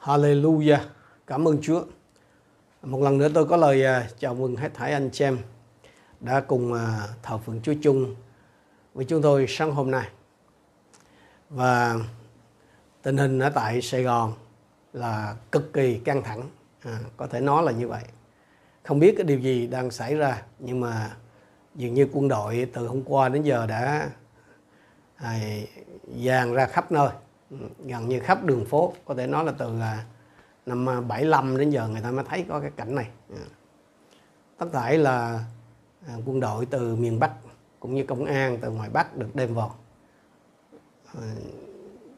Hallelujah. Cảm ơn Chúa. Một lần nữa tôi có lời à, chào mừng hết thảy anh chị em đã cùng à, thờ phượng Chúa chung với chúng tôi sáng hôm nay. Và tình hình ở tại Sài Gòn là cực kỳ căng thẳng, à, có thể nói là như vậy. Không biết cái điều gì đang xảy ra nhưng mà dường như quân đội từ hôm qua đến giờ đã à, dàn ra khắp nơi gần như khắp đường phố. Có thể nói là từ à, năm à, 75 đến giờ người ta mới thấy có cái cảnh này. À. Tất cả là quân đội từ miền Bắc cũng như công an từ ngoài Bắc được đem vào.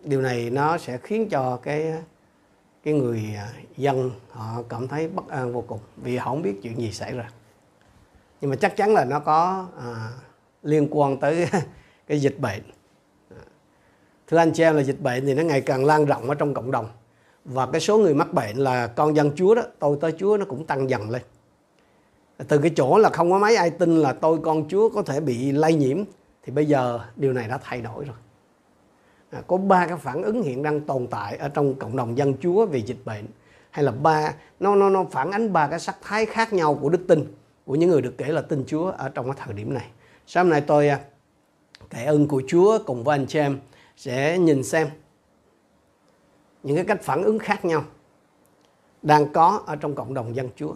Điều này nó sẽ khiến cho cái cái người dân họ cảm thấy bất an vô cùng vì họ không biết chuyện gì xảy ra. Nhưng mà chắc chắn là nó có à, liên quan tới cái dịch bệnh thưa anh chị em là dịch bệnh thì nó ngày càng lan rộng ở trong cộng đồng. Và cái số người mắc bệnh là con dân Chúa đó tôi tới Chúa nó cũng tăng dần lên. Từ cái chỗ là không có mấy ai tin là tôi con Chúa có thể bị lây nhiễm thì bây giờ điều này đã thay đổi rồi. À, có ba cái phản ứng hiện đang tồn tại ở trong cộng đồng dân Chúa về dịch bệnh. Hay là ba nó nó nó phản ánh ba cái sắc thái khác nhau của đức tin của những người được kể là tin Chúa ở trong cái thời điểm này. Sáng nay tôi à, kể ơn của Chúa cùng với anh chị em sẽ nhìn xem những cái cách phản ứng khác nhau đang có ở trong cộng đồng dân Chúa.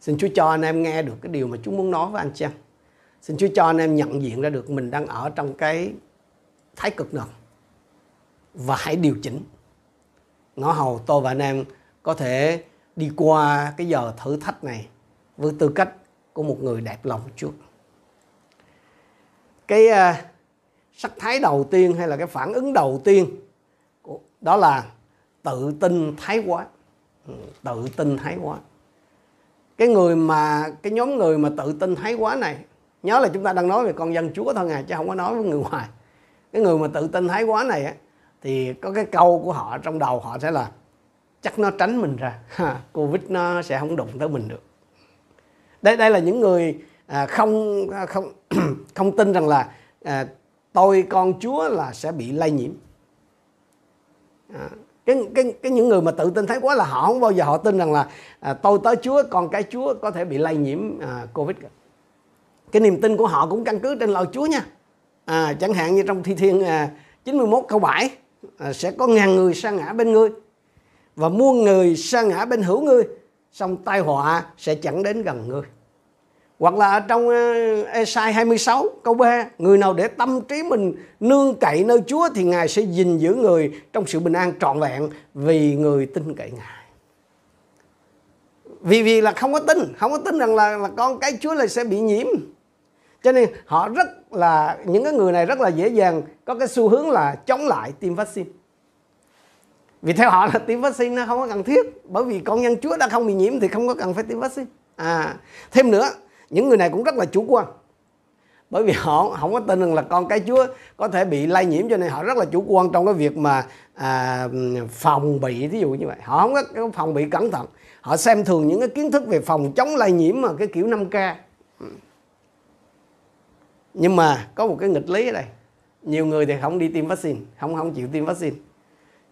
Xin Chúa cho anh em nghe được cái điều mà Chúa muốn nói với anh chị em. Xin Chúa cho anh em nhận diện ra được mình đang ở trong cái thái cực nào và hãy điều chỉnh. Ngõ hầu tôi và anh em có thể đi qua cái giờ thử thách này với tư cách của một người đẹp lòng Chúa. Cái uh, sắc thái đầu tiên hay là cái phản ứng đầu tiên đó là tự tin thái quá. Ừ, tự tin thái quá. Cái người mà cái nhóm người mà tự tin thái quá này nhớ là chúng ta đang nói về con dân chúa thôi ngài chứ không có nói với người ngoài. Cái người mà tự tin thái quá này á thì có cái câu của họ trong đầu họ sẽ là chắc nó tránh mình ra. Covid nó sẽ không đụng tới mình được. Đây đây là những người à, không không không tin rằng là à, tôi con Chúa là sẽ bị lây nhiễm. À, cái, cái, cái những người mà tự tin thấy quá là họ không bao giờ họ tin rằng là à, tôi tới Chúa còn cái Chúa có thể bị lây nhiễm à, Covid cái niềm tin của họ cũng căn cứ trên lời Chúa nha. À, chẳng hạn như trong thi thiên à, 91 câu 7 à, sẽ có ngàn người sa ngã bên ngươi và muôn người sa ngã bên hữu ngươi xong tai họa sẽ chẳng đến gần ngươi hoặc là ở trong ờ, Esai 26 câu 3 Người nào để tâm trí mình nương cậy nơi Chúa Thì Ngài sẽ gìn giữ người trong sự bình an trọn vẹn Vì người tin cậy Ngài. Vì vì là không có tin Không có tin rằng là, là con cái Chúa là sẽ bị nhiễm. Cho nên họ rất là Những cái người này rất là dễ dàng Có cái xu hướng là chống lại tiêm vaccine. Vì theo họ là tiêm vaccine nó không có cần thiết bởi vì con nhân chúa đã không bị nhiễm thì không có cần phải tiêm vaccine. À thêm nữa những người này cũng rất là chủ quan. Bởi vì họ không có tin rằng là con cái chúa có thể bị lây nhiễm cho nên họ rất là chủ quan trong cái việc mà à, phòng bị ví dụ như vậy. Họ không có phòng bị cẩn thận. Họ xem thường những cái kiến thức về phòng chống lây nhiễm mà cái kiểu 5 k. Nhưng mà có một cái nghịch lý ở đây. Nhiều người thì không đi tiêm vaccine không không chịu tiêm vaccine.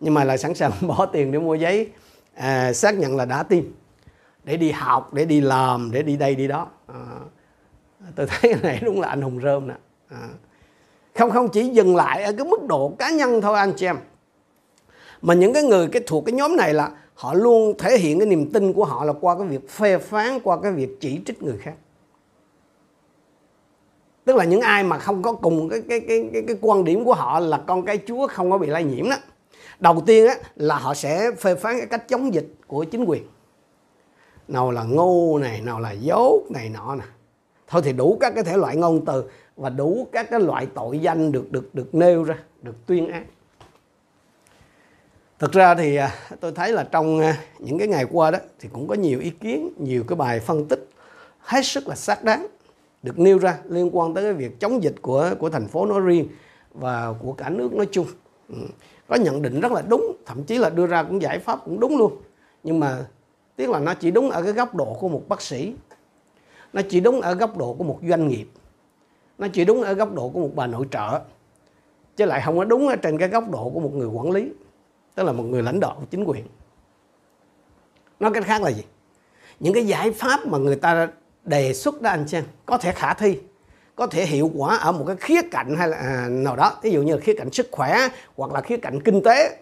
Nhưng mà là sẵn sàng bỏ tiền để mua giấy à, xác nhận là đã tiêm. Để đi học để đi làm để đi đây đi đó tôi thấy cái này đúng là anh hùng rơm nè. À, không không chỉ dừng lại ở cái mức độ cá nhân thôi anh chị em. Mà những cái người cái thuộc cái nhóm này là họ luôn thể hiện cái niềm tin của họ là qua cái việc phê phán qua cái việc chỉ trích người khác. Tức là những ai mà không có cùng cái cái cái cái, cái quan điểm của họ là con cái chúa không có bị lây nhiễm đó đầu tiên á là họ sẽ phê phán cái cách chống dịch của chính quyền. Nào là ngu này nào là dốt này nọ nè thôi thì đủ các cái thể loại ngôn từ và đủ các cái loại tội danh được được được nêu ra, được tuyên án. Thực ra thì à, tôi thấy là trong à, những cái ngày qua đó thì cũng có nhiều ý kiến, nhiều cái bài phân tích hết sức là xác đáng được nêu ra liên quan tới cái việc chống dịch của của thành phố nói riêng và của cả nước nói chung. Ừ, có nhận định rất là đúng, thậm chí là đưa ra cũng giải pháp cũng đúng luôn. Nhưng mà tiếc là nó chỉ đúng ở cái góc độ của một bác sĩ nó chỉ đúng ở góc độ của một doanh nghiệp. Nó chỉ đúng ở góc độ của một bà nội trợ. Chứ lại không có đúng ở trên cái góc độ của một người quản lý tức là một người lãnh đạo chính quyền. Nói cách khác là gì? Những cái giải pháp mà người ta đề xuất đó anh xem có thể khả thi có thể hiệu quả ở một cái khía cạnh hay là à, nào đó. Ví dụ như là khía cạnh sức khỏe hoặc là khía cạnh kinh tế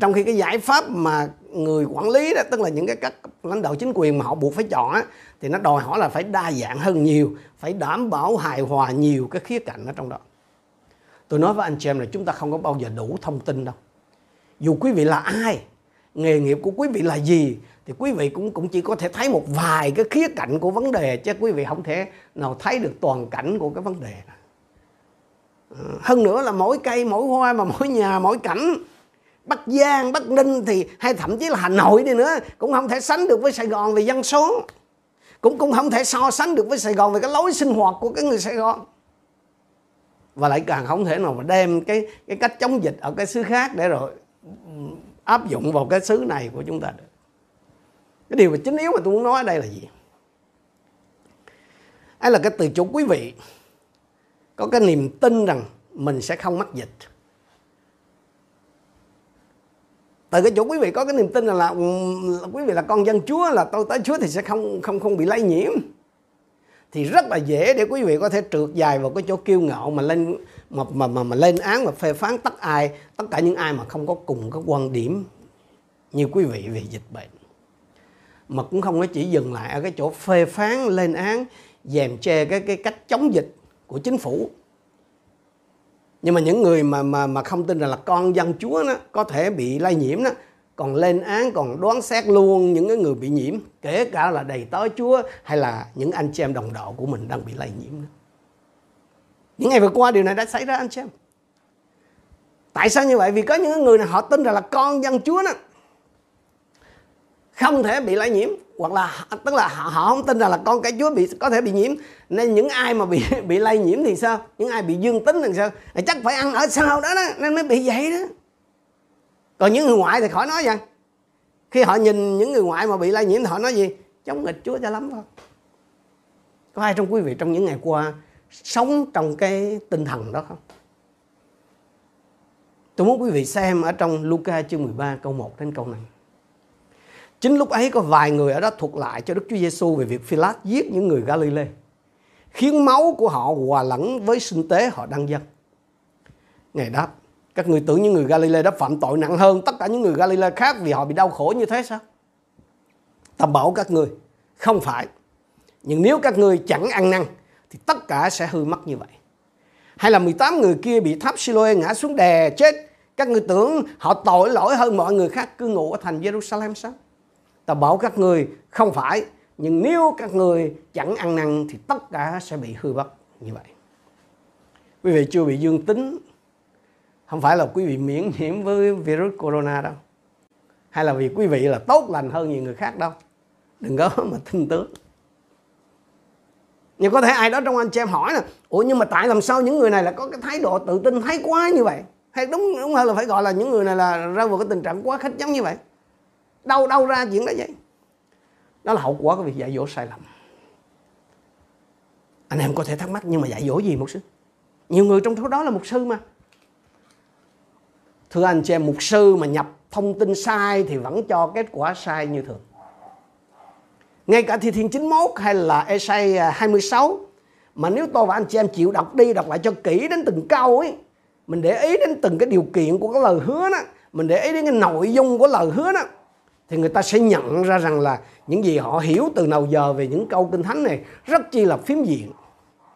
trong khi cái giải pháp mà người quản lý đó tức là những cái các lãnh đạo chính quyền mà họ buộc phải chọn á, thì nó đòi hỏi là phải đa dạng hơn nhiều phải đảm bảo hài hòa nhiều cái khía cạnh ở trong đó. Tôi nói với anh chị em là chúng ta không có bao giờ đủ thông tin đâu. Dù quý vị là ai nghề nghiệp của quý vị là gì thì quý vị cũng cũng chỉ có thể thấy một vài cái khía cạnh của vấn đề chứ quý vị không thể nào thấy được toàn cảnh của cái vấn đề. Ờ, hơn nữa là mỗi cây mỗi hoa mà mỗi nhà mỗi cảnh Bắc Giang, Bắc Ninh thì hay thậm chí là Hà Nội đi nữa cũng không thể sánh được với Sài Gòn về dân số. Cũng cũng không thể so sánh được với Sài Gòn về cái lối sinh hoạt của cái người Sài Gòn. Và lại càng không thể nào mà đem cái cái cách chống dịch ở cái xứ khác để rồi ừ, áp dụng vào cái xứ này của chúng ta được. Cái điều mà chính yếu mà tôi muốn nói ở đây là gì? Ấy là cái từ chỗ quý vị có cái niềm tin rằng mình sẽ không mắc dịch. Từ cái chỗ quý vị có cái niềm tin là, là, là quý vị là con dân Chúa là tôi tới Chúa thì sẽ không không không bị lây nhiễm. Thì rất là dễ để quý vị có thể trượt dài vào cái chỗ kiêu ngạo mà lên mà mà mà, mà lên án và phê phán tất ai tất cả những ai mà không có cùng cái quan điểm như quý vị về dịch bệnh. Mà cũng không có chỉ dừng lại ở cái chỗ phê phán lên án dèm che cái cái cách chống dịch của chính phủ nhưng mà những người mà mà mà không tin rằng là con dân Chúa nó có thể bị lây nhiễm đó, còn lên án, còn đoán xét luôn những cái người bị nhiễm, kể cả là đầy tớ Chúa hay là những anh chị em đồng đạo của mình đang bị lây nhiễm đó. những ngày vừa qua điều này đã xảy ra, anh chị em tại sao như vậy vì có những người này họ tin rằng là con dân Chúa đó không thể bị lây nhiễm hoặc là tức là họ, họ không tin rằng là con cái Chúa bị có thể bị nhiễm. Nên những ai mà bị bị lây nhiễm thì sao? Những ai bị dương tính thì sao? Thì chắc phải ăn ở sau đó, đó nên mới bị vậy đó. Còn những người ngoại thì khỏi nói rằng khi họ nhìn những người ngoại mà bị lây nhiễm thì họ nói gì? Chống nghịch Chúa cho lắm thôi có ai trong quý vị trong những ngày qua sống trong cái tinh thần đó không? Tôi muốn quý vị xem ở trong Luca chương 13 câu 1 đến câu 5 Chính lúc ấy có vài người ở đó thuật lại cho Đức Chúa Giêsu về việc Philát giết những người Galile, khiến máu của họ hòa lẫn với sinh tế họ đang dân. Ngài đáp, các người tưởng những người Galile đã phạm tội nặng hơn tất cả những người Galile khác vì họ bị đau khổ như thế sao? Ta bảo các người, không phải. Nhưng nếu các người chẳng ăn năn thì tất cả sẽ hư mất như vậy. Hay là 18 người kia bị tháp Siloe ngã xuống đè chết. Các người tưởng họ tội lỗi hơn mọi người khác cư ngụ ở thành Jerusalem sao? Ta bảo các người không phải, nhưng nếu các người chẳng ăn năn thì tất cả sẽ bị hư mất như vậy. Quý vị chưa bị dương tính, không phải là quý vị miễn nhiễm với virus corona đâu. Hay là vì quý vị là tốt lành hơn nhiều người khác đâu. Đừng có mà tin tưởng. Nhưng có thể ai đó trong anh chị em hỏi là ủa, nhưng mà tại làm sao những người này là có cái thái độ tự tin thái quá như vậy? Hay đúng đúng hơn là phải gọi là những người này là ra vào cái tình trạng quá khách giống như vậy đâu đâu ra chuyện đó vậy? Đó là hậu quả của việc dạy dỗ sai lầm. Anh em có thể thắc mắc, nhưng mà dạy dỗ gì mục sư? Nhiều người trong số đó là mục sư mà. Thưa anh chị em, mục sư mà nhập thông tin sai thì vẫn cho kết quả sai như thường. Ngay cả thi thiên 91 hay là Esai à, 26 mà nếu tôi và anh chị em chịu đọc đi đọc lại cho kỹ đến từng câu ấy, mình để ý đến từng cái điều kiện của cái lời hứa đó, mình để ý đến cái nội dung của lời hứa đó thì người ta sẽ nhận ra rằng là những gì họ hiểu từ nào giờ về những câu kinh thánh này rất chi là phiếm diện.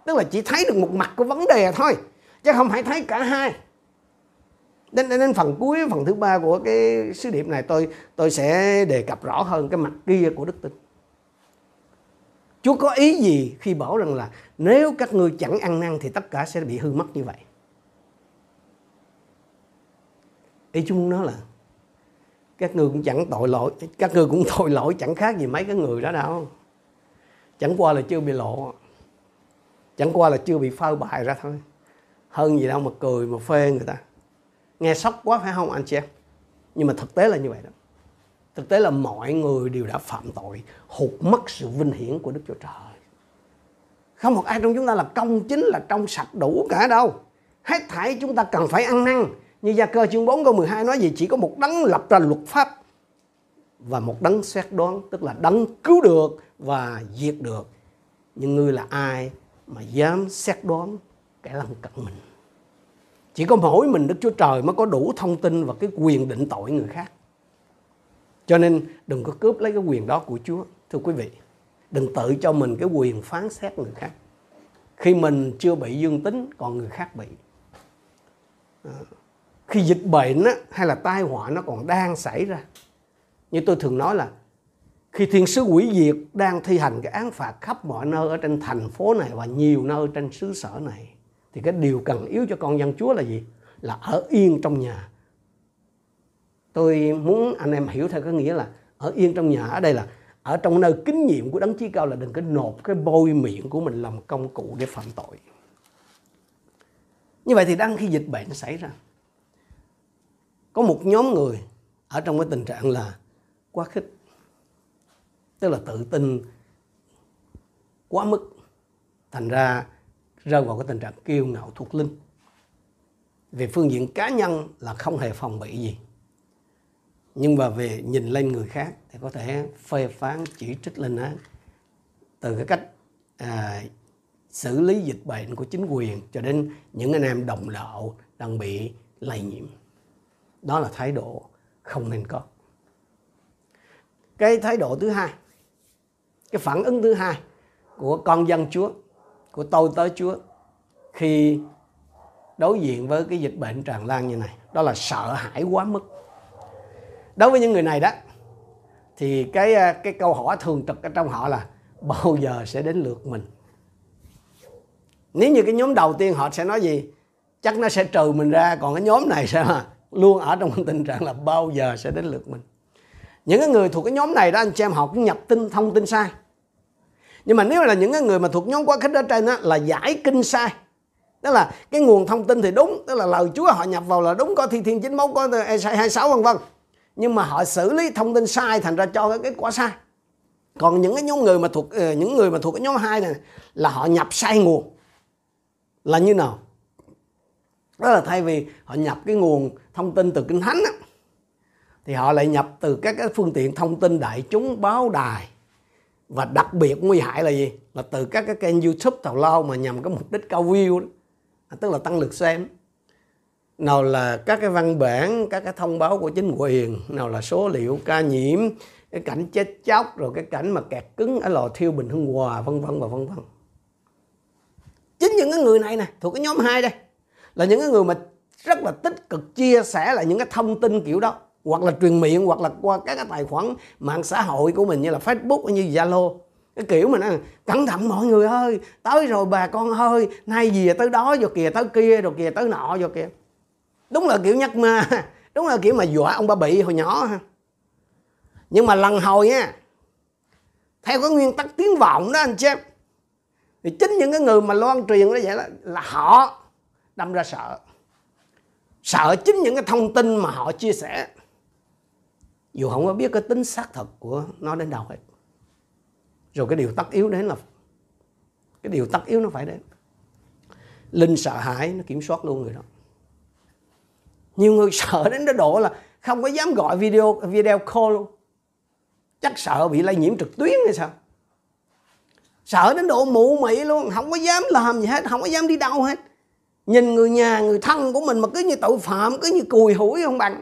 Tức là chỉ thấy được một mặt của vấn đề thôi, chứ không phải thấy cả hai. Đến đến phần cuối, phần thứ ba của cái sứ điệp này, tôi tôi sẽ đề cập rõ hơn cái mặt kia của đức tin. Chúa có ý gì khi bảo rằng là nếu các ngươi chẳng ăn năn thì tất cả sẽ bị hư mất như vậy? Ý Chúa muốn nói là các ngươi cũng chẳng tội lỗi, các ngươi cũng tội lỗi, chẳng khác gì mấy cái người đó đâu. Chẳng qua là chưa bị lộ, chẳng qua là chưa bị phơi bại ra thôi. Hơn gì đâu mà cười mà phê người ta. Nghe sốc quá phải không anh chị em? Nhưng mà thực tế là như vậy đó. Thực tế là mọi người đều đã phạm tội, hụt mất sự vinh hiển của đức chúa trời. Không một ai trong chúng ta là công chính, là trong sạch đủ cả đâu. Hết thảy chúng ta cần phải ăn năn như Gia cơ chương 4 câu 12 nói gì? Chỉ có một đấng lập ra luật pháp và một đấng xét đoán tức là đấng cứu được và diệt được. Nhưng ngươi là ai mà dám xét đoán kẻ lân cận mình? Chỉ có mỗi mình đức chúa trời mới có đủ thông tin và cái quyền định tội người khác. Cho nên đừng có cướp lấy cái quyền đó của chúa thưa quý vị. Đừng tự cho mình cái quyền phán xét người khác. Khi mình chưa bị dương tính còn người khác bị. À, khi dịch bệnh á, hay là tai họa nó còn đang xảy ra như tôi thường nói là khi thiên sứ quỷ diệt đang thi hành cái án phạt khắp mọi nơi ở trên thành phố này và nhiều nơi trên xứ sở này thì cái điều cần yếu cho con dân Chúa là gì? Là ở yên trong nhà. Tôi muốn anh em hiểu theo cái nghĩa là ở yên trong nhà ở đây là ở trong nơi kinh nghiệm của đấng chí cao là đừng có nộp cái bôi miệng của mình làm công cụ để phạm tội. Như vậy thì đang khi dịch bệnh xảy ra có một nhóm người ở trong cái tình trạng là quá khích. Tức là tự tin quá mức thành ra rơi vào cái tình trạng kiêu ngạo thuộc linh. Về phương diện cá nhân là không hề phòng bị gì. Nhưng mà về nhìn lên người khác thì có thể phê phán chỉ trích lên án. Từ cái cách à, xử lý dịch bệnh của chính quyền cho đến những anh em đồng đạo đang bị lây nhiễm đó là thái độ không nên có. Cái thái độ thứ hai, cái phản ứng thứ hai của con dân Chúa, của tôi tới Chúa khi đối diện với cái dịch bệnh tràn lan như này, đó là sợ hãi quá mức. Đối với những người này đó, thì cái à, cái câu hỏi thường trực ở trong họ là bao giờ sẽ đến lượt mình? Nếu như cái nhóm đầu tiên họ sẽ nói gì, chắc nó sẽ trừ mình ra, còn cái nhóm này sẽ là luôn ở trong tình trạng là bao giờ sẽ đến lượt mình. Những cái người thuộc cái nhóm này đó, anh chị em họ cũng nhập tin, thông tin sai. Nhưng mà nếu là những cái người mà thuộc nhóm quá khích ở trên đó là giải kinh sai. Đó là cái nguồn thông tin thì đúng, tức là lời Chúa họ nhập vào là đúng, có thi thiên chính mẫu có Esai 26 vân vân. Nhưng mà họ xử lý thông tin sai thành ra cho cái kết quả sai. Còn những cái nhóm người mà thuộc ờ, những người mà thuộc cái nhóm hai này là họ nhập sai nguồn. Là như nào? Đó là thay vì họ nhập cái nguồn thông tin từ kinh thánh á, thì họ lại nhập từ các cái phương tiện thông tin đại chúng báo đài. Và đặc biệt nguy hại là gì? Là từ các cái kênh youtube tào lao mà nhằm cái mục đích cao view đó. À, tức là tăng lượt xem. Nào là các cái văn bản các cái thông báo của chính quyền nào là số liệu ca nhiễm cái cảnh chết chóc rồi cái cảnh mà kẹt cứng ở lò thiêu bình hưng hòa vân vân và vân vân. Chính những cái người này nè thuộc cái nhóm hai đây là những cái người mà rất là tích cực chia sẻ lại những cái thông tin kiểu đó hoặc là truyền miệng hoặc là qua các cái tài khoản mạng xã hội của mình như là Facebook như Zalo. Cái kiểu mà nó cẩn thận mọi người ơi tới rồi bà con ơi nay gì tới đó rồi kìa tới kia rồi kìa tới nọ rồi kìa. Đúng là kiểu nhắc ma đúng là kiểu mà dọa ông ba bị hồi nhỏ ha. Nhưng mà lần hồi nha theo cái nguyên tắc tiếng vọng đó anh chị thì chính những cái người mà loan truyền nó vậy là, là họ đâm ra sợ. Sợ chính những cái thông tin mà họ chia sẻ. Dù không có biết cái tính xác thực của nó đến đâu hết. Rồi cái điều tất yếu đến là cái điều tất yếu nó phải đến. Linh sợ hãi nó kiểm soát luôn người đó. Nhiều người sợ đến cái độ là không có dám gọi video video call luôn. Chắc sợ bị lây nhiễm trực tuyến hay sao? Sợ đến độ mụ mị luôn. Không có dám làm gì hết. Không có dám đi đâu hết nhìn người nhà người thân của mình mà cứ như tội phạm cứ như cùi hủi không bằng.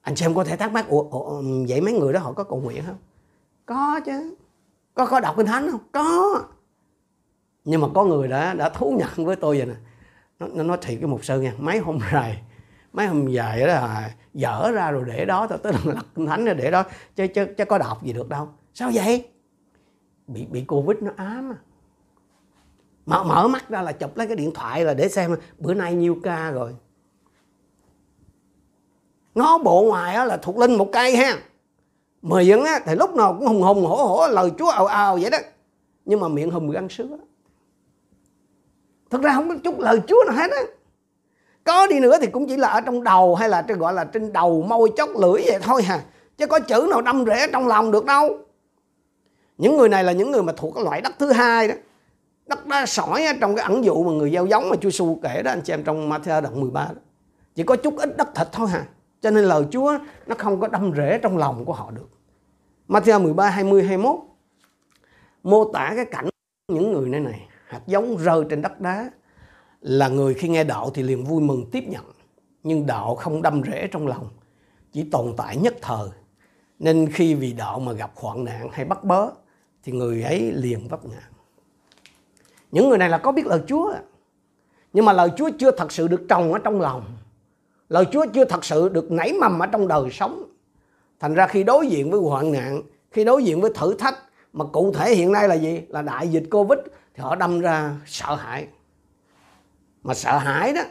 Anh xem có thể thắc mắc ủa, ủa vậy mấy người đó họ có cầu nguyện không? Có chứ. Có có đọc kinh thánh không? Có. Nhưng mà có người đã đã thú nhận với tôi vậy nè. Nó, nó nói thiệt cái mục sư nha mấy hôm dài mấy hôm dài đó là dở ra rồi để đó tôi tới lần lật kinh thánh rồi để đó chứ, chứ, chứ có đọc gì được đâu. Sao vậy? Bị bị covid nó ám à mở mở mắt ra là chụp lấy cái điện thoại là để xem bữa nay nhiêu ca rồi. Nó bộ ngoài là thuộc linh một cây ha. Miệng á, thì lúc nào cũng hùng hùng hổ hổ, lời chúa ào ào vậy đó. Nhưng mà miệng hùm găng sứa. Thật ra không có chút lời chúa nào hết á. Có đi nữa thì cũng chỉ là ở trong đầu hay là gọi là trên đầu môi chót lưỡi vậy thôi hà. Chứ có chữ nào đâm rễ trong lòng được đâu. Những người này là những người mà thuộc cái loại đất thứ hai đó đất đá sỏi trong cái ẩn dụ mà người gieo giống mà Chúa Giêsu kể đó anh chị em trong Matthew đoạn 13 đó. Chỉ có chút ít đất thịt thôi hà. cho nên lời Chúa nó không có đâm rễ trong lòng của họ được Matthew 13, 20, 21 mô tả cái cảnh những người này này hạt giống rơi trên đất đá là người khi nghe đạo thì liền vui mừng tiếp nhận nhưng đạo không đâm rễ trong lòng chỉ tồn tại nhất thời nên khi vì đạo mà gặp hoạn nạn hay bắt bớ thì người ấy liền vấp ngã những người này là có biết lời Chúa. Nhưng mà lời Chúa chưa thật sự được trồng ở trong lòng. Lời Chúa chưa thật sự được nảy mầm ở trong đời sống. Thành ra khi đối diện với hoạn nạn, khi đối diện với thử thách, mà cụ thể hiện nay là gì? Là đại dịch covid, thì họ đâm ra sợ hãi. Mà sợ hãi đó,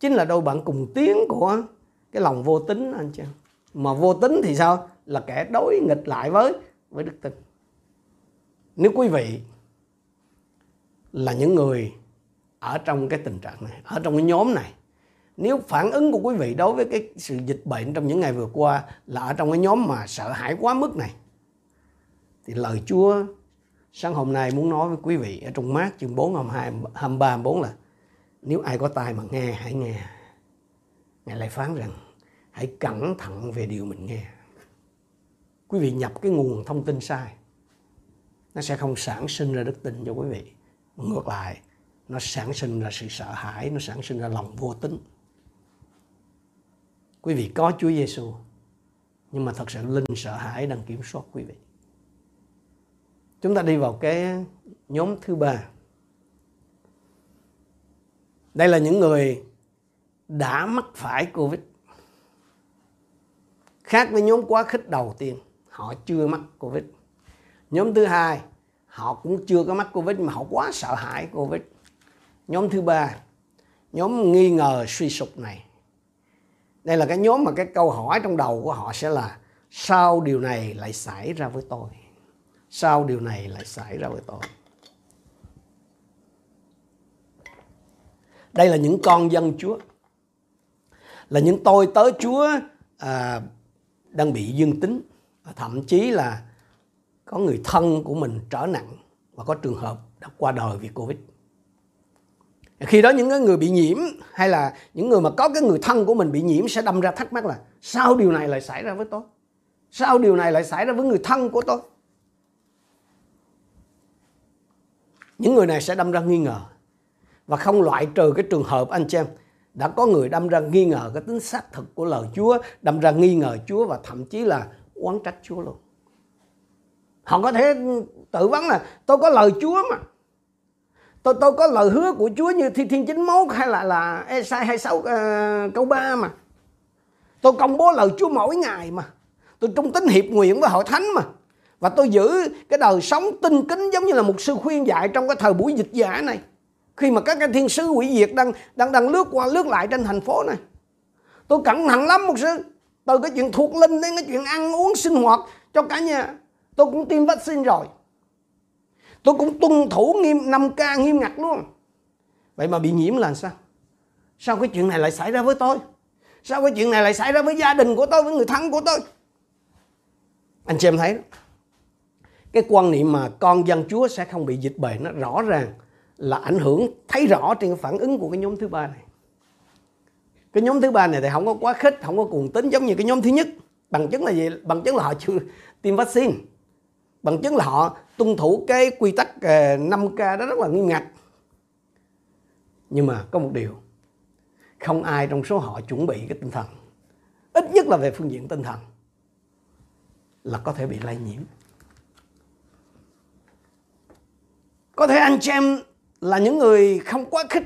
chính là đôi bạn cùng tiếng của cái lòng vô tính anh chị mà vô tính thì sao? Là kẻ đối nghịch lại với với đức tin. Nếu quý vị là những người ở trong cái tình trạng này, ở trong cái nhóm này. Nếu phản ứng của quý vị đối với cái sự dịch bệnh trong những ngày vừa qua là ở trong cái nhóm mà sợ hãi quá mức này, thì lời Chúa sáng hôm nay muốn nói với quý vị ở trong mát chương 4 22 23 24 là, nếu ai có tai mà nghe, hãy nghe. Ngài lại phán rằng, hãy cẩn thận về điều mình nghe. Quý vị nhập cái nguồn thông tin sai, nó sẽ không sản sinh ra đức tin cho quý vị ngược lại, nó sản sinh ra sự sợ hãi, nó sản sinh ra lòng vô tính. Quý vị có Chúa Giêsu nhưng mà thật sự linh sợ hãi đang kiểm soát quý vị. Chúng ta đi vào cái nhóm thứ ba. Đây là những người đã mắc phải covid. Khác với nhóm quá khích đầu tiên, họ chưa mắc covid. Nhóm thứ hai họ cũng chưa có mắc covid mà họ quá sợ hãi covid. Nhóm thứ ba nhóm nghi ngờ suy sụp này. Đây là cái nhóm mà cái câu hỏi trong đầu của họ sẽ là sao điều này lại xảy ra với tôi? Sao điều này lại xảy ra với tôi? Đây là những con dân chúa. Là những tôi tới chúa à, đang bị dương tính. Thậm chí là có người thân của mình trở nặng và có trường hợp đã qua đời vì covid. Khi đó những người bị nhiễm hay là những người mà có cái người thân của mình bị nhiễm sẽ đâm ra thắc mắc là sao điều này lại xảy ra với tôi? Sao điều này lại xảy ra với người thân của tôi? Những người này sẽ đâm ra nghi ngờ. Và không loại trừ cái trường hợp anh chị em đã có người đâm ra nghi ngờ cái tính xác thực của lời Chúa, đâm ra nghi ngờ Chúa và thậm chí là oán trách Chúa luôn. Họ có thể tự vấn là tôi có lời Chúa mà. Tôi tôi có lời hứa của Chúa như Thi Thiên 91 hay là là Esai 26 uh, ờ, câu 3 mà. Tôi công bố lời Chúa mỗi ngày mà. Tôi trung tín hiệp nguyện với hội thánh mà. Và tôi giữ cái đời sống tinh kính giống như là một sư khuyên dạy trong cái thời buổi dịch giả này khi mà các cái thiên sứ quỷ diệt đang đang đang lướt qua lướt lại trên thành phố này tôi cẩn thận lắm một sư từ cái chuyện thuộc linh đến cái chuyện ăn uống sinh hoạt cho cả nhà tôi cũng tiêm vaccine rồi. Tôi cũng tuân thủ nghiêm 5K nghiêm ngặt luôn. Vậy mà bị nhiễm là sao? Sao cái chuyện này lại xảy ra với tôi? Sao cái chuyện này lại xảy ra với gia đình của tôi, với người thân của tôi? Anh chị em thấy đó. cái quan niệm mà con dân chúa sẽ không bị dịch bệnh nó rõ ràng là ảnh hưởng, thấy rõ trên phản ứng của cái nhóm thứ ba này. Cái nhóm thứ ba này thì không có quá khích, không có cuồng tính giống như cái nhóm thứ nhất. Bằng chứng là gì? Bằng chứng là họ chưa tiêm vaccine bằng chứng là họ tuân thủ cái quy tắc ờ, 5K đó rất là nghiêm ngặt. Nhưng mà có một điều, không ai trong số họ chuẩn bị cái tinh thần. Ít nhất là về phương diện tinh thần, là có thể bị lây nhiễm. Có thể anh chị em là những người không quá khích.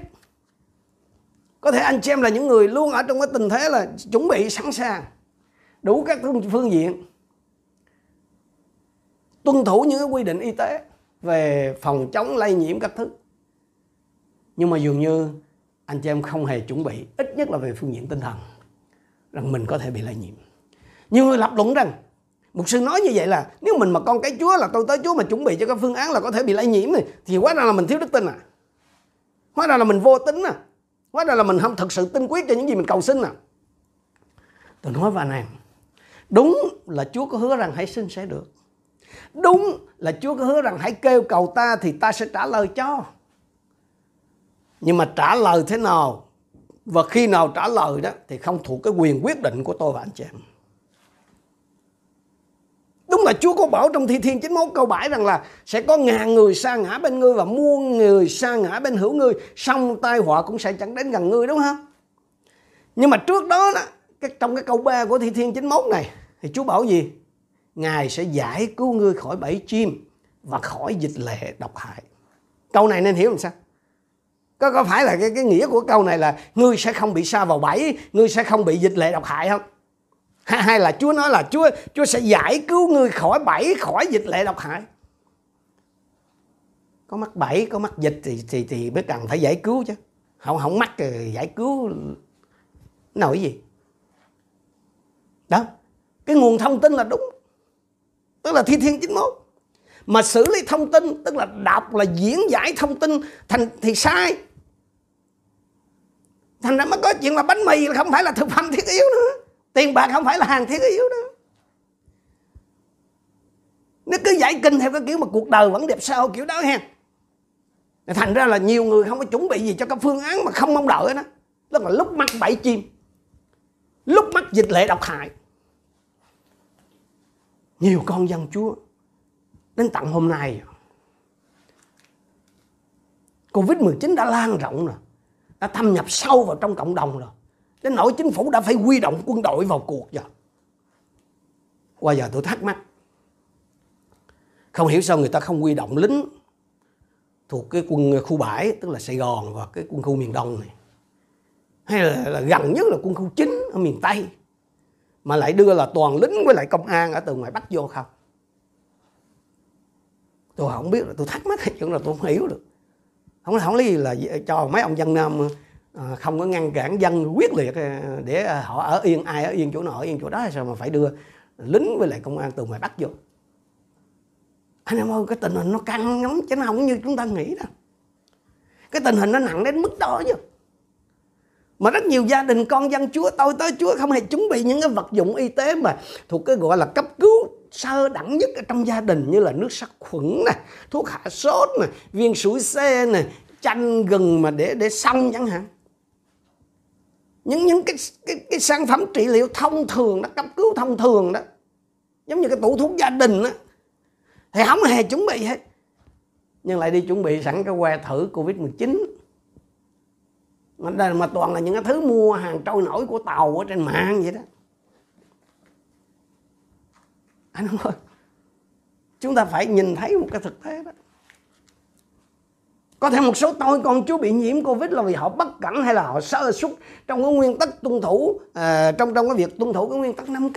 Có thể anh chị em là những người luôn ở trong cái tình thế là chuẩn bị sẵn sàng đủ các phương diện tuân thủ những cái quy định y tế về phòng chống lây nhiễm các thứ nhưng mà dường như anh chị em không hề chuẩn bị ít nhất là về phương diện tinh thần rằng mình có thể bị lây nhiễm nhiều người lập luận rằng Mục sư nói như vậy là nếu mình mà con cái Chúa là tôi tới Chúa mà chuẩn bị cho cái phương án là có thể bị lây nhiễm này, thì quá ra là mình thiếu đức tin à. Hóa ra là mình vô tính à. Hóa ra là mình không thực sự tin quyết cho những gì mình cầu xin à. Tôi nói với anh em, đúng là Chúa có hứa rằng hãy xin sẽ được. Đúng là Chúa có hứa rằng hãy kêu cầu ta thì ta sẽ trả lời cho. Nhưng mà trả lời thế nào và khi nào trả lời đó thì không thuộc cái quyền quyết định của tôi và anh chị em Đúng là Chúa có bảo trong Thi Thiên 91 câu 7 rằng là sẽ có ngàn người sa ngã bên ngươi và muôn người sa ngã bên hữu ngươi, song tai họa cũng sẽ chẳng đến gần ngươi đúng không? Nhưng mà trước đó, đó cái, trong cái câu 3 của Thi Thiên 91 này thì Chúa bảo gì? Ngài sẽ giải cứu ngươi khỏi bẫy chim và khỏi dịch lệ độc hại. Câu này nên hiểu làm sao? Có, có phải là cái, cái nghĩa của câu này là ngươi sẽ không bị sa vào bẫy, ngươi sẽ không bị dịch lệ độc hại không? hay là Chúa nói là Chúa Chúa sẽ giải cứu ngươi khỏi bẫy khỏi dịch lệ độc hại có mắc bẫy có mắc dịch thì thì thì mới cần phải giải cứu chứ không không mắc thì giải cứu nổi gì đó cái nguồn thông tin là đúng tức là thi thiên 91 mà xử lý thông tin, tức là đọc, là diễn giải thông tin thành thì sai. Thành ra mới có chuyện là bánh mì là không phải là thực phẩm thiết yếu nữa. Tiền bạc không phải là hàng thiết yếu nữa. Nó cứ giải kinh theo cái kiểu mà cuộc đời vẫn đẹp sao, kiểu đó ha. Thành ra là nhiều người không có chuẩn bị gì cho cái phương án mà không mong đợi đó. Tức là lúc mắc bẫy chim, lúc mắc dịch lệ độc hại nhiều con dân chúa đến tận hôm nay. Covid-19 đã lan rộng rồi đã thâm nhập sâu vào trong cộng đồng rồi. Đến nỗi chính phủ đã phải huy động quân đội vào cuộc rồi. Qua giờ tôi thắc mắc không hiểu sao người ta không huy động lính thuộc cái quân khu 7 tức là Sài Gòn và cái quân khu miền Đông này. Hay là, là gần nhất là quân khu 9 ở miền Tây? Mà lại đưa là toàn lính với lại công an ở từ ngoài Bắc vô không? Tôi không biết là tôi thắc mắc cái chuyện là tôi không hiểu được. Không không lý gì là cho mấy ông dân nam ờ, không có ngăn cản dân quyết liệt ờ, để họ ở yên ai ở yên chỗ nào ở yên chỗ đó sao mà phải đưa lính với lại công an từ ngoài bắc vô? Anh em ơi cái tình hình nó căng lắm, chứ nó không như chúng ta nghĩ đâu. Cái tình hình nó nặng đến mức đó chứ mà rất nhiều gia đình con dân chúa tôi tới chúa không hề chuẩn bị những cái vật dụng y tế mà thuộc cái gọi là cấp cứu sơ đẳng nhất ở trong gia đình như là nước sát khuẩn nè thuốc hạ sốt nè viên sủi xe nè chanh gừng mà để để xong chẳng hạn. Những những cái, cái cái sản phẩm trị liệu thông thường đó cấp cứu thông thường đó giống như cái tủ thuốc gia đình đó thì không hề chuẩn bị hết. Nhưng lại đi chuẩn bị sẵn cái que thử covid 19 mà, đây mà toàn là những cái thứ mua hàng trôi nổi của tàu ở trên mạng vậy đó. Anh ơi. Chúng ta phải nhìn thấy một cái thực tế đó. Có thể một số tôi con chú bị nhiễm covid là vì họ bất cẩn hay là họ sơ suất trong cái nguyên tắc tuân thủ à, trong trong cái việc tuân thủ cái nguyên tắc 5 k.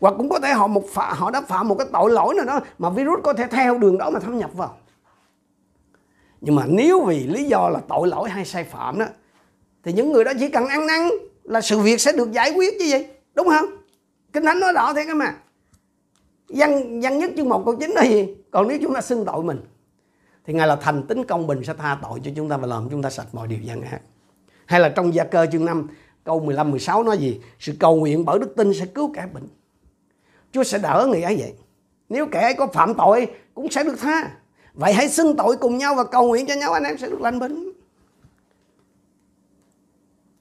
Hoặc cũng có thể họ một phạ, họ đã phạm một cái tội lỗi nào đó mà virus có thể theo đường đó mà thâm nhập vào nhưng mà nếu vì lý do là tội lỗi hay sai phạm đó, thì những người đó chỉ cần ăn năn là sự việc sẽ được giải quyết chứ gì. Đúng không? Kinh thánh nói rõ thế cơ mà. Văn văn nhất chương một câu chín là gì? Còn nếu chúng ta xưng tội mình, thì ngài là thành tính công bình sẽ tha tội cho chúng ta và làm chúng ta sạch mọi điều gian ác. Hay là trong gia cơ chương 5 câu 15 16 nói gì? Sự cầu nguyện bởi đức tin sẽ cứu kẻ bệnh. Chúa sẽ đỡ người ấy vậy. Nếu kẻ ấy có phạm tội, cũng sẽ được tha vậy hãy xưng tội cùng nhau và cầu nguyện cho nhau anh em sẽ được lành bệnh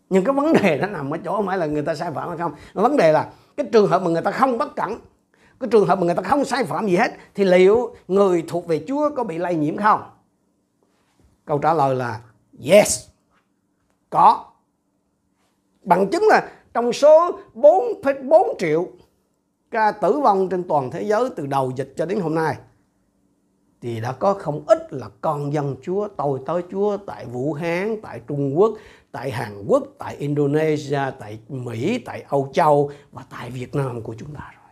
nhưng cái vấn đề nó nằm ở chỗ không phải là người ta sai phạm hay không vấn đề là cái trường hợp mà người ta không bất cẩn cái trường hợp mà người ta không sai phạm gì hết thì liệu người thuộc về Chúa có bị lây nhiễm không? Câu trả lời là yes. Có. Bằng chứng là trong số 4,4 triệu ca tử vong trên toàn thế giới từ đầu dịch cho đến hôm nay thì đã có không ít là con dân Chúa tôi tới Chúa tại Vũ Hán, tại Trung Quốc, tại Hàn Quốc, tại Indonesia, tại Mỹ, tại Âu Châu và tại Việt Nam của chúng ta rồi.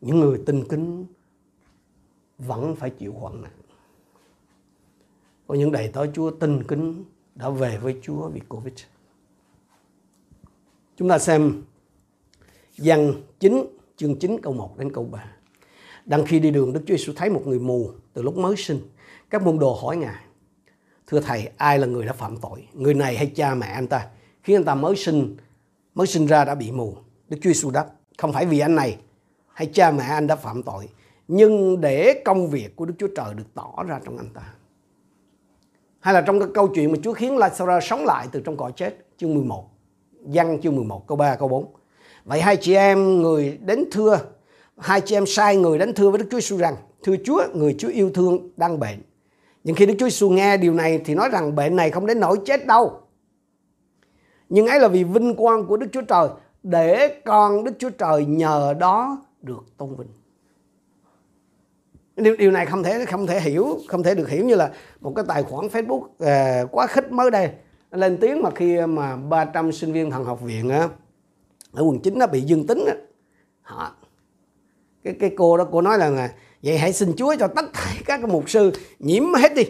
những người tin kính vẫn phải chịu hoạn nạn có những đầy tớ Chúa tin kính đã về với Chúa vì Covid chúng ta xem Giăng 9 chương 9 câu 1 đến câu 3 đang khi đi đường Đức Chúa Giêsu thấy một người mù từ lúc mới sinh. Các môn đồ hỏi ngài thưa thầy ai là người đã phạm tội? Người này hay cha mẹ anh ta? Khi anh ta mới sinh mới sinh ra đã bị mù. Đức Chúa Giêsu đáp không phải vì anh này hay cha mẹ anh đã phạm tội nhưng để công việc của Đức Chúa Trời được tỏ ra trong anh ta. Hay là trong cái câu chuyện mà Chúa khiến Lazarus sống lại từ trong cõi chết, chương 11, văn chương 11 câu 3 câu 4. Vậy hai chị em người đến thưa, hai chị em sai người đến thưa với Đức Chúa Giêsu rằng, thưa Chúa, người Chúa yêu thương đang bệnh. Nhưng khi Đức Chúa Giêsu nghe điều này thì nói rằng bệnh này không đến nỗi chết đâu. Nhưng ấy là vì vinh quang của Đức Chúa Trời để con Đức Chúa Trời nhờ đó được tôn vinh điều, điều này không thể không thể hiểu không thể được hiểu như là một cái tài khoản Facebook uh, quá khích mới đây lên tiếng mà khi mà 300 sinh viên thần học viện á, ở quận 9 nó bị dương tính á, họ cái cái cô đó cô nói là vậy hãy xin Chúa cho tất cả các mục sư nhiễm hết đi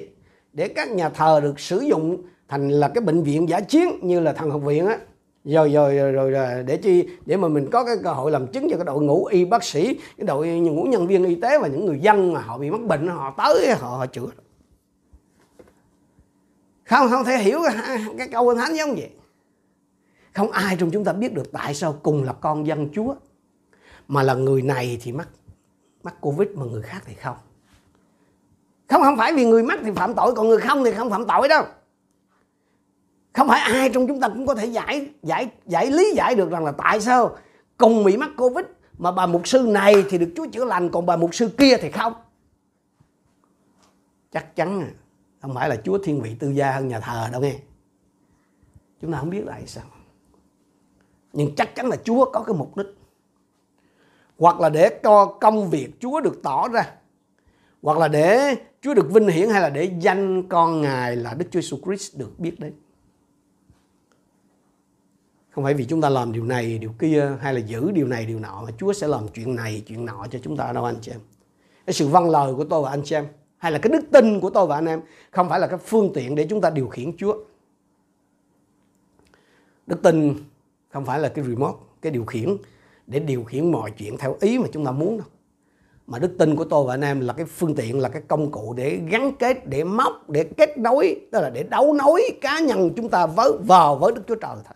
để các nhà thờ được sử dụng thành là cái bệnh viện giả chiến như là thần học viện á. Rồi rồi rồi, rồi, rồi để chi để mà mình có cái cơ hội làm chứng cho cái đội ngũ y bác sĩ cái đội ngũ nhân viên y tế và những người dân mà họ bị mắc bệnh họ tới họ, họ chữa. Không không thể hiểu cái, cái câu thánh giống vậy không ai trong chúng ta biết được tại sao cùng là con dân Chúa. Mà là người này thì mắc mắc Covid, mà người khác thì không. Không không phải vì người mắc thì phạm tội, còn người không thì không phạm tội đâu. Không phải ai trong chúng ta cũng có thể giải giải giải lý giải được rằng là tại sao cùng bị mắc covid, mà bà mục sư này thì được Chúa chữa lành, còn bà mục sư kia thì không. Chắc chắn à, không phải là Chúa thiên vị tư gia hơn nhà thờ đâu nghe. Chúng ta không biết tại sao nhưng chắc chắn là Chúa có cái mục đích. Hoặc là để cho công việc Chúa được tỏ ra. Hoặc là để Chúa được vinh hiển hay là để danh con Ngài là Đức Chúa Jesus Christ được biết đến. Không phải vì chúng ta làm điều này, điều kia, hay là giữ điều này, điều nọ, mà Chúa sẽ làm chuyện này, chuyện nọ cho chúng ta đâu, anh chị em. Cái sự vâng lời của tôi và anh chị em, hay là cái đức tin của tôi và anh em, không phải là cái phương tiện để chúng ta điều khiển Chúa. Đức tin không phải là cái remote, cái điều khiển, để điều khiển mọi chuyện theo ý mà chúng ta muốn đâu. Mà đức tin của tôi và anh em là cái phương tiện, là cái công cụ để gắn kết, để móc, để kết nối, tức là để đấu nối cá nhân chúng ta với, vào với đức chúa trời thôi.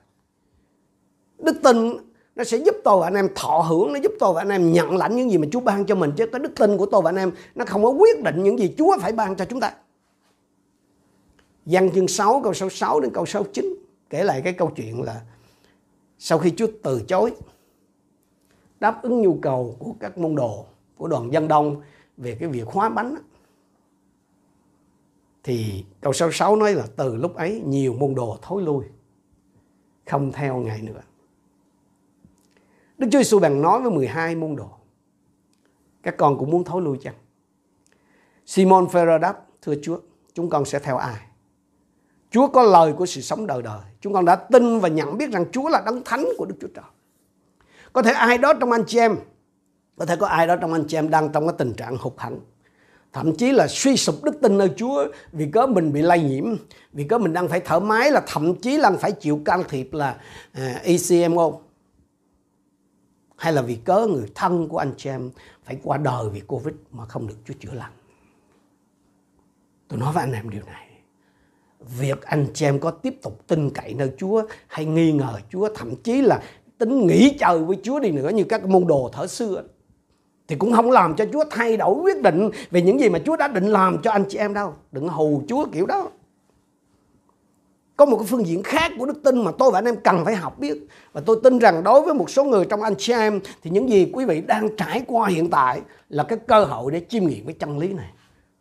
Đức tin nó sẽ giúp tôi và anh em thọ hưởng, nó giúp tôi và anh em nhận lãnh những gì mà Chúa ban cho mình, chứ cái đức tin của tôi và anh em nó không có quyết định những gì Chúa phải ban cho chúng ta. Giăng chương 6 câu 66 đến câu 69 kể lại cái câu chuyện là sau khi Chúa từ chối đáp ứng nhu cầu của các môn đồ của đoàn dân đông về cái việc hóa bánh thì câu 66 nói là từ lúc ấy nhiều môn đồ thối lui không theo ngài nữa Đức Chúa Giêsu bèn nói với 12 môn đồ. Các con cũng muốn thối lui chăng? Simon Phêrô đáp, thưa Chúa, chúng con sẽ theo ai? Chúa có lời của sự sống đời đời. Chúng con đã tin và nhận biết rằng Chúa là đấng thánh của Đức Chúa Trời. Có thể ai đó trong anh chị em, có thể có ai đó trong anh chị em đang trong cái tình trạng hụt hẫng. Thậm chí là suy sụp đức tin nơi Chúa vì cớ mình bị lây nhiễm, vì cớ mình đang phải thở máy là thậm chí là phải chịu can thiệp là à, uh, ECMO hay là vì cớ người thân của anh chị em phải qua đời vì Covid mà không được Chúa chữa lành. Tôi nói với anh em điều này. Việc anh chị em có tiếp tục tin cậy nơi Chúa hay nghi ngờ Chúa, thậm chí là tính nghỉ trời với Chúa đi nữa như các môn đồ thở xưa, thì cũng không làm cho Chúa thay đổi quyết định về những gì mà Chúa đã định làm cho anh chị em đâu. Đừng hù Chúa kiểu đó. Có một cái phương diện khác của đức tin mà tôi và anh em cần phải học biết. Và tôi tin rằng đối với một số người trong anh chị em, thì những gì quý vị đang trải qua hiện tại là cái cơ hội để chiêm nghiệm cái chân lý này.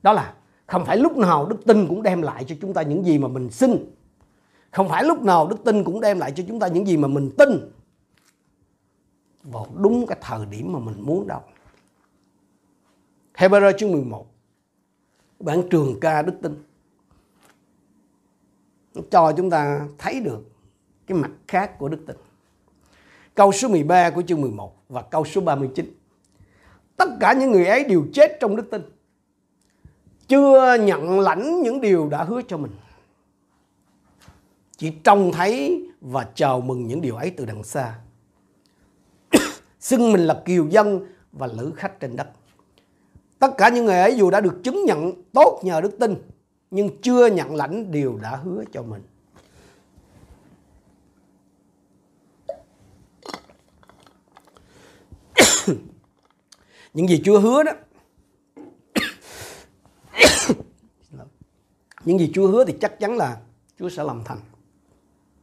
Đó là không phải lúc nào đức tin cũng đem lại cho chúng ta những gì mà mình xin không phải lúc nào đức tin cũng đem lại cho chúng ta những gì mà mình tin vào đúng cái thời điểm mà mình muốn đâu Hebrew chương 11 bản trường ca đức tin cho chúng ta thấy được cái mặt khác của đức tin. Câu số 13 của chương 11 và câu số 39. Tất cả những người ấy đều chết trong đức tin. Chưa nhận lãnh những điều đã hứa cho mình. Chỉ trông thấy và chào mừng những điều ấy từ đằng xa. Xưng mình là kiều dân và lữ khách trên đất. Tất cả những người ấy dù đã được chứng nhận tốt nhờ đức tin, nhưng chưa nhận lãnh điều đã hứa cho mình. những gì chưa hứa đó những gì Chúa hứa thì chắc chắn là Chúa sẽ làm thành.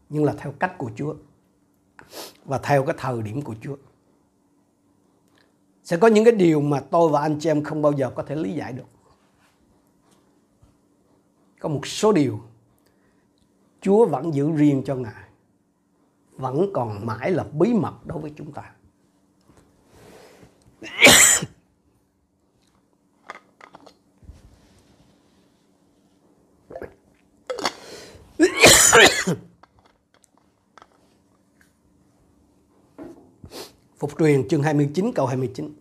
Nhưng là theo cách của Chúa và theo cái thời điểm của Chúa. Sẽ có những cái điều mà tôi và anh chị em không bao giờ có thể lý giải được. Có một số điều Chúa vẫn giữ riêng cho Ngài, vẫn còn mãi là bí mật đối với chúng ta. Phục truyền chương 29 câu 29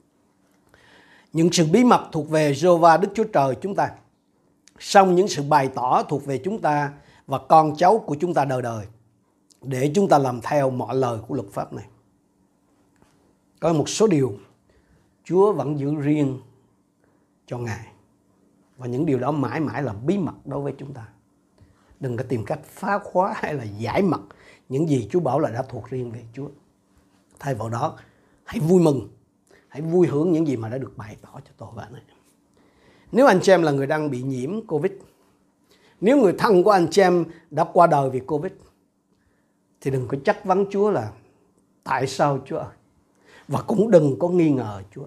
Những sự bí mật thuộc về Jehovah Đức Chúa Trời chúng ta Xong những sự bày tỏ thuộc về chúng ta và con cháu của chúng ta đời đời, để chúng ta làm theo mọi lời của luật pháp này. Có một số điều Chúa vẫn giữ riêng cho Ngài, và những điều đó mãi mãi là bí mật đối với chúng ta. Đừng có tìm cách phá khóa hay là giải mật những gì Chúa bảo là đã thuộc riêng về Chúa. Thay vào đó, hãy vui mừng, hãy vui hưởng những gì mà đã được bày tỏ cho tôi và anh ấy. Nếu anh chị em là người đang bị nhiễm Covid, nếu người thân của anh chị em đã qua đời vì Covid, thì đừng có chắc vấn Chúa là tại sao Chúa ơi. Và cũng đừng có nghi ngờ Chúa.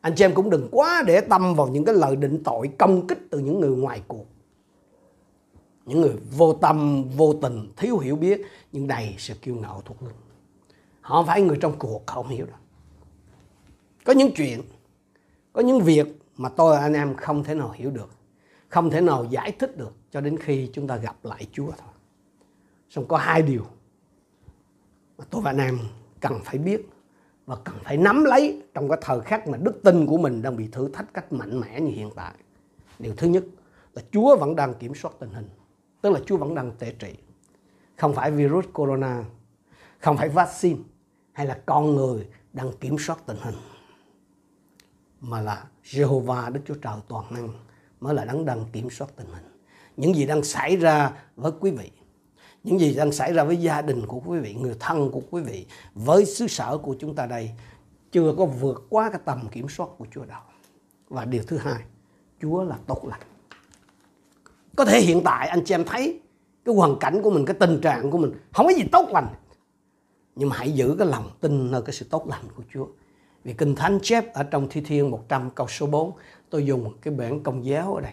Anh chị em cũng đừng quá để tâm vào những cái lời định tội công kích từ những người ngoài cuộc. Những người vô tâm, vô tình, thiếu hiểu biết nhưng đầy sự kiêu ngạo thuộc linh. Họ không phải người trong cuộc, họ không hiểu đâu. Có những chuyện, có những việc mà tôi anh em không thể nào hiểu được, không thể nào giải thích được cho đến khi chúng ta gặp lại Chúa thôi. Xong có hai điều mà tôi và anh em cần phải biết và cần phải nắm lấy trong cái thời khắc mà đức tin của mình đang bị thử thách cách mạnh mẽ như hiện tại. Điều thứ nhất là Chúa vẫn đang kiểm soát tình hình, tức là Chúa vẫn đang tể trị. Không phải virus corona, không phải vaccine hay là con người đang kiểm soát tình hình mà là Jehovah Đức Chúa Trời toàn năng mới là đấng đang kiểm soát tình hình. Những gì đang xảy ra với quý vị, những gì đang xảy ra với gia đình của quý vị, người thân của quý vị, với xứ sở của chúng ta đây chưa có vượt qua cái tầm kiểm soát của Chúa đâu. Và điều thứ hai, Chúa là tốt lành. Có thể hiện tại anh chị em thấy cái hoàn cảnh của mình, cái tình trạng của mình không có gì tốt lành. Nhưng mà hãy giữ cái lòng tin nơi cái sự tốt lành của Chúa. Vì Kinh Thánh chép ở trong Thi Thiên 100 câu số 4, tôi dùng cái bản công giáo ở đây.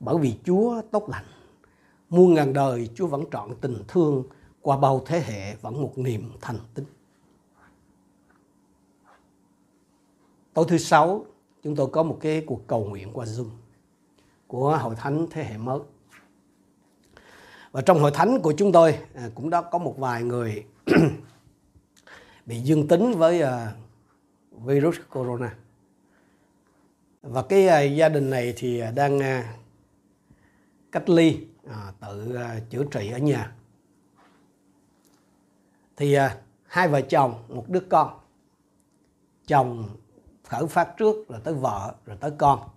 Bởi vì Chúa tốt lành. Muôn ngàn đời Chúa vẫn trọn tình thương qua bao thế hệ vẫn một niềm thành tín. Tối thứ sáu, chúng tôi có một cái cuộc cầu nguyện qua Zoom của Hội Thánh Thế hệ mới. Và trong hội thánh của chúng tôi à, cũng đã có một vài người bị dương tính với à, virus corona. Và cái à, gia đình này thì đang cách ly tự chữa trị ở nhà. Thì hai vợ chồng, một đứa con. Chồng khởi phát trước rồi tới vợ rồi tới con.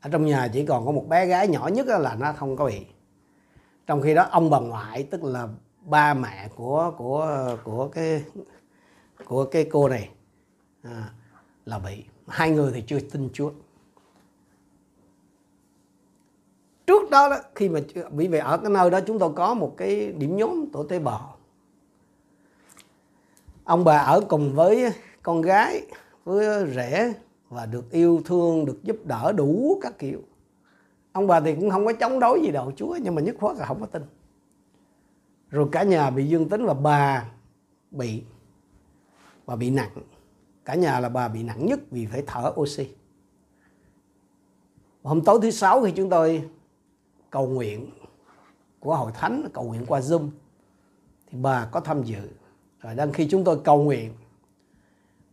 Ở trong nhà chỉ còn có một bé gái nhỏ nhất là nó không có bị. Trong khi đó ông bà ngoại tức là ba mẹ của của của cái của cái cô này à, là bị. Hai người thì chưa tin Chúa. Trước đó, đó khi mà bị về ở cái nơi đó chúng tôi có một cái điểm nhóm tổ tế bào. Ông bà ở cùng với con gái với rể và được yêu thương, được giúp đỡ đủ các kiểu. Ông bà thì cũng không có chống đối gì đâu chúa, nhưng mà nhất khoát là không có tin. Rồi cả nhà bị dương tính và bà bị và bị nặng. Cả nhà là bà bị nặng nhất vì phải thở oxy. Hôm tối thứ sáu khi chúng tôi cầu nguyện của hội thánh, cầu nguyện qua zoom, thì bà có tham dự. Rồi đang khi chúng tôi cầu nguyện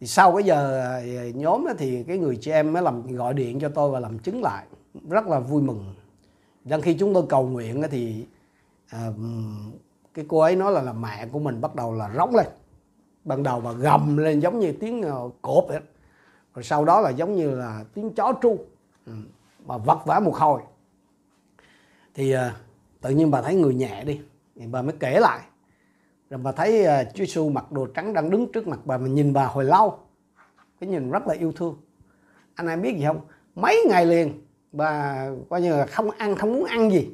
thì sau cái giờ à, nhóm thì cái người chị em mới làm gọi điện cho tôi và làm chứng lại. Rất là vui mừng. Đang khi chúng tôi cầu nguyện thì à, cái cô ấy nói là, là mẹ của mình bắt đầu là rống lên. Ban đầu và gầm lên giống như tiếng à, cộp vậy rồi sau đó là giống như là tiếng chó tru ừ, mà vật vã một hồi thì à, tự nhiên bà thấy người nhẹ đi. Thì bà mới kể lại rồi bà thấy à, Chúa Giêsu mặc đồ trắng đang đứng trước mặt bà, mà nhìn bà hồi lâu. Cái nhìn rất là yêu thương. Anh em biết gì không? Mấy ngày liền, bà coi như là không ăn, không muốn ăn gì.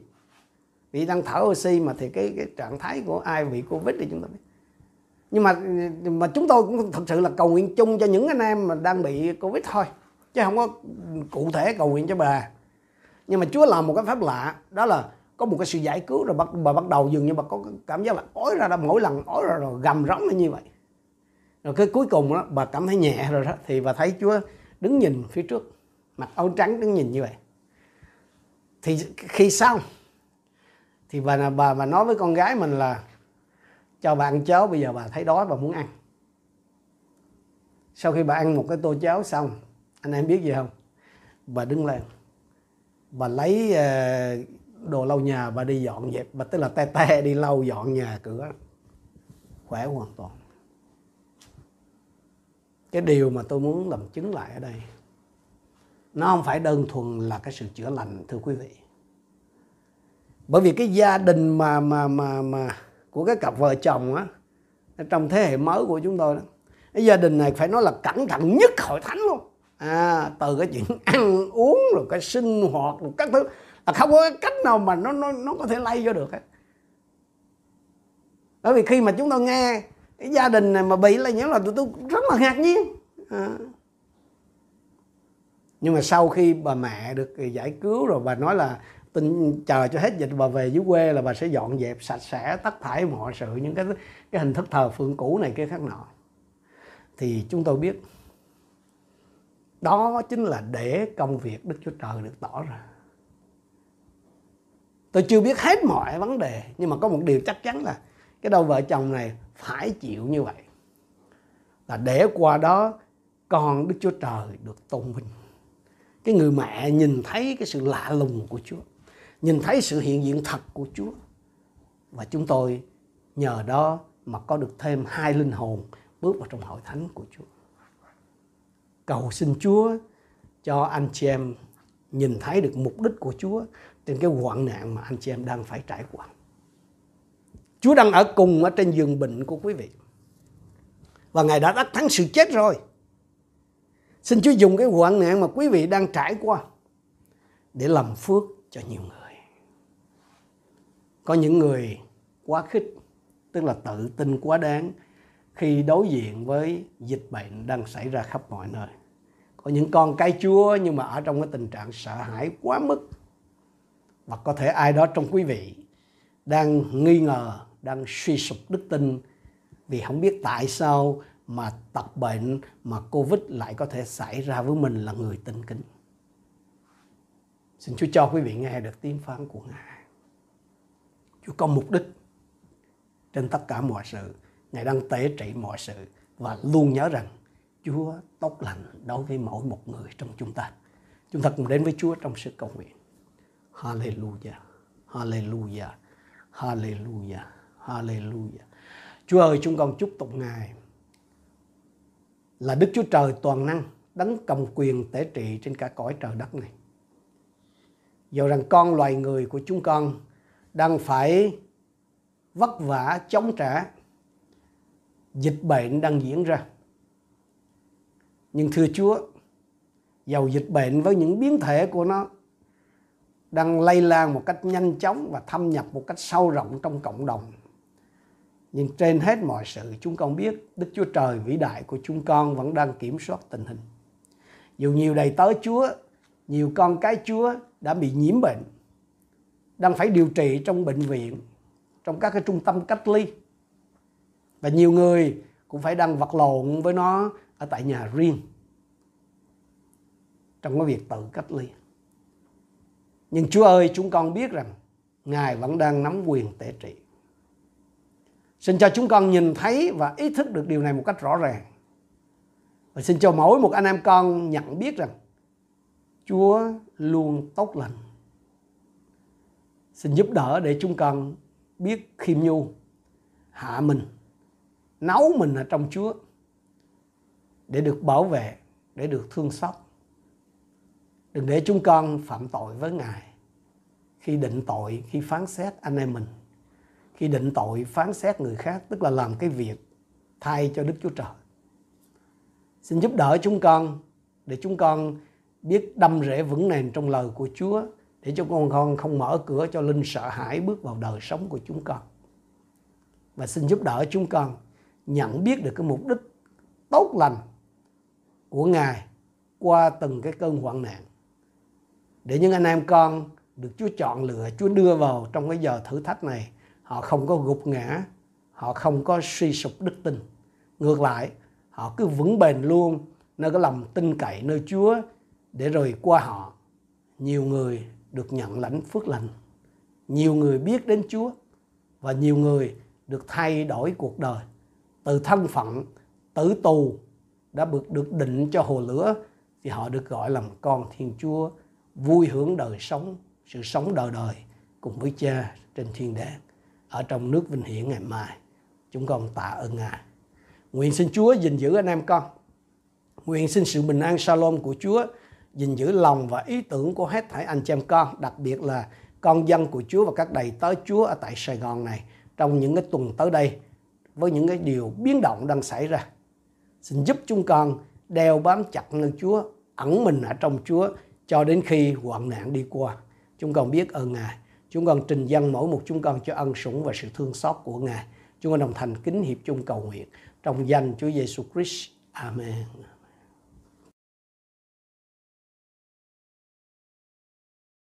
Vì đang thở oxy mà thì cái cái trạng thái của ai bị covid thì chúng ta biết. Nhưng mà mà chúng tôi cũng thật sự là cầu nguyện chung cho những anh em mà đang bị covid thôi. Chứ không có cụ thể cầu nguyện cho bà. Nhưng mà Chúa làm một cái pháp lạ, đó là có một cái sự giải cứu rồi bà, bà bắt đầu dường như bà có cảm giác là ói ra, ra mỗi lần ói ra rồi gầm rống như vậy. Rồi cái cuối cùng đó bà cảm thấy nhẹ rồi đó thì bà thấy Chúa đứng nhìn phía trước mặt áo trắng đứng nhìn như vậy. Thì khi xong thì bà bà bà nói với con gái mình là cho bà ăn cháo bây giờ bà thấy đói và muốn ăn. Sau khi bà ăn một cái tô cháo xong anh em biết gì không? Bà đứng lên bà lấy uh, đồ lau nhà bà đi dọn dẹp. Bà tức là te te đi lau dọn nhà cửa. Khỏe hoàn toàn. Cái điều mà tôi muốn làm chứng lại ở đây nó không phải đơn thuần là cái sự chữa lành thưa quý vị. Bởi vì cái gia đình mà mà mà mà của cái cặp vợ chồng á trong thế hệ mới của chúng tôi đó cái gia đình này phải nói là cẩn thận nhất hội thánh luôn. À, từ cái chuyện ăn uống rồi cái sinh hoạt rồi các thứ là không có cách nào mà nó nó nó có thể lay vô được hết. Bởi vì khi mà chúng tôi nghe cái gia đình này mà bị lây nhiễm là tụi tôi rất là ngạc nhiên. À. nhưng mà sau khi bà mẹ được giải cứu rồi, bà nói là tin, chờ cho hết dịch, bà về dưới quê là bà sẽ dọn dẹp sạch sẽ tất thải mọi sự, những cái cái hình thức thờ phượng cũ này kia khác nọ. Thì chúng tôi biết, đó chính là để công việc Đức Chúa Trời được tỏ ra tôi chưa biết hết mọi vấn đề, nhưng mà có một điều chắc chắn là cái đôi vợ chồng này phải chịu như vậy. Là để qua đó, con Đức Chúa Trời được tôn vinh. Cái người mẹ nhìn thấy cái sự lạ lùng của Chúa, nhìn thấy sự hiện diện thật của Chúa. Và chúng tôi nhờ đó mà có được thêm hai linh hồn bước vào trong hội thánh của Chúa. Cầu xin Chúa cho anh chị em nhìn thấy được mục đích của Chúa trên cái hoạn nạn mà anh chị em đang phải trải qua. Chúa đang ở cùng ở trên giường bệnh của quý vị. Và Ngài đã đắc thắng sự chết rồi. Xin Chúa dùng cái hoạn nạn mà quý vị đang trải qua để làm phước cho nhiều người. Có những người quá khích, tức là tự tin quá đáng khi đối diện với dịch bệnh đang xảy ra khắp mọi nơi có những con cái chúa nhưng mà ở trong cái tình trạng sợ hãi quá mức và có thể ai đó trong quý vị đang nghi ngờ, đang suy sụp đức tin vì không biết tại sao mà tập bệnh mà covid lại có thể xảy ra với mình là người tin kính xin chúa cho quý vị nghe được tiếng phán của ngài chúa có mục đích trên tất cả mọi sự ngài đang tế trị mọi sự và luôn nhớ rằng Chúa tốt lành đối với mỗi một người trong chúng ta. Chúng ta cùng đến với Chúa trong sự cầu nguyện. Hallelujah, Hallelujah, Hallelujah, Hallelujah. Chúa ơi, chúng con chúc tụng Ngài là Đức Chúa Trời toàn năng, đấng cầm quyền tế trị trên cả cõi trời đất này. Dẫu rằng con loài người của chúng con đang phải vất vả chống trả dịch bệnh đang diễn ra nhưng thưa Chúa, dầu dịch bệnh với những biến thể của nó đang lây lan một cách nhanh chóng và thâm nhập một cách sâu rộng trong cộng đồng. Nhưng trên hết mọi sự chúng con biết Đức Chúa Trời vĩ đại của chúng con vẫn đang kiểm soát tình hình. Dù nhiều đầy tớ Chúa, nhiều con cái Chúa đã bị nhiễm bệnh, đang phải điều trị trong bệnh viện, trong các cái trung tâm cách ly. Và nhiều người cũng phải đang vật lộn với nó ở tại nhà riêng trong cái việc tự cách ly. Nhưng Chúa ơi, chúng con biết rằng Ngài vẫn đang nắm quyền tể trị. Xin cho chúng con nhìn thấy và ý thức được điều này một cách rõ ràng. Và xin cho mỗi một anh em con nhận biết rằng Chúa luôn tốt lành. Xin giúp đỡ để chúng con biết khiêm nhu, hạ mình, nấu mình ở trong Chúa để được bảo vệ, để được thương xót. Đừng để chúng con phạm tội với Ngài khi định tội, khi phán xét anh em mình. Khi định tội, phán xét người khác, tức là làm cái việc thay cho Đức Chúa Trời. Xin giúp đỡ chúng con để chúng con biết đâm rễ vững nền trong lời của Chúa để cho con con không mở cửa cho linh sợ hãi bước vào đời sống của chúng con. Và xin giúp đỡ chúng con nhận biết được cái mục đích tốt lành của Ngài qua từng cái cơn hoạn nạn. Để những anh em con được Chúa chọn lựa, Chúa đưa vào trong cái giờ thử thách này, họ không có gục ngã, họ không có suy sụp đức tin. Ngược lại, họ cứ vững bền luôn nơi cái lòng tin cậy nơi Chúa để rồi qua họ. Nhiều người được nhận lãnh phước lành. Nhiều người biết đến Chúa và nhiều người được thay đổi cuộc đời. Từ thân phận tử tù đã được được định cho hồ lửa thì họ được gọi là con Thiên Chúa vui hưởng đời sống sự sống đời đời cùng với Cha trên thiên đàng ở trong nước vinh hiển ngày mai. Chúng con tạ ơn Ngài. Nguyện xin Chúa gìn giữ anh em con. Nguyện xin sự bình an shalom của Chúa gìn giữ lòng và ý tưởng của hết thảy anh chị em con, đặc biệt là con dân của Chúa và các đầy tớ Chúa ở tại Sài Gòn này trong những cái tuần tới đây với những cái điều biến động đang xảy ra. Xin giúp chúng con đeo bám chặt nơi Chúa, ẩn mình ở trong Chúa cho đến khi hoạn nạn đi qua. Chúng con biết ơn Ngài. Chúng con trình dân mỗi một chúng con cho ân sủng và sự thương xót của Ngài. Chúng con đồng thành kính hiệp chung cầu nguyện trong danh Chúa Giêsu Christ. Amen.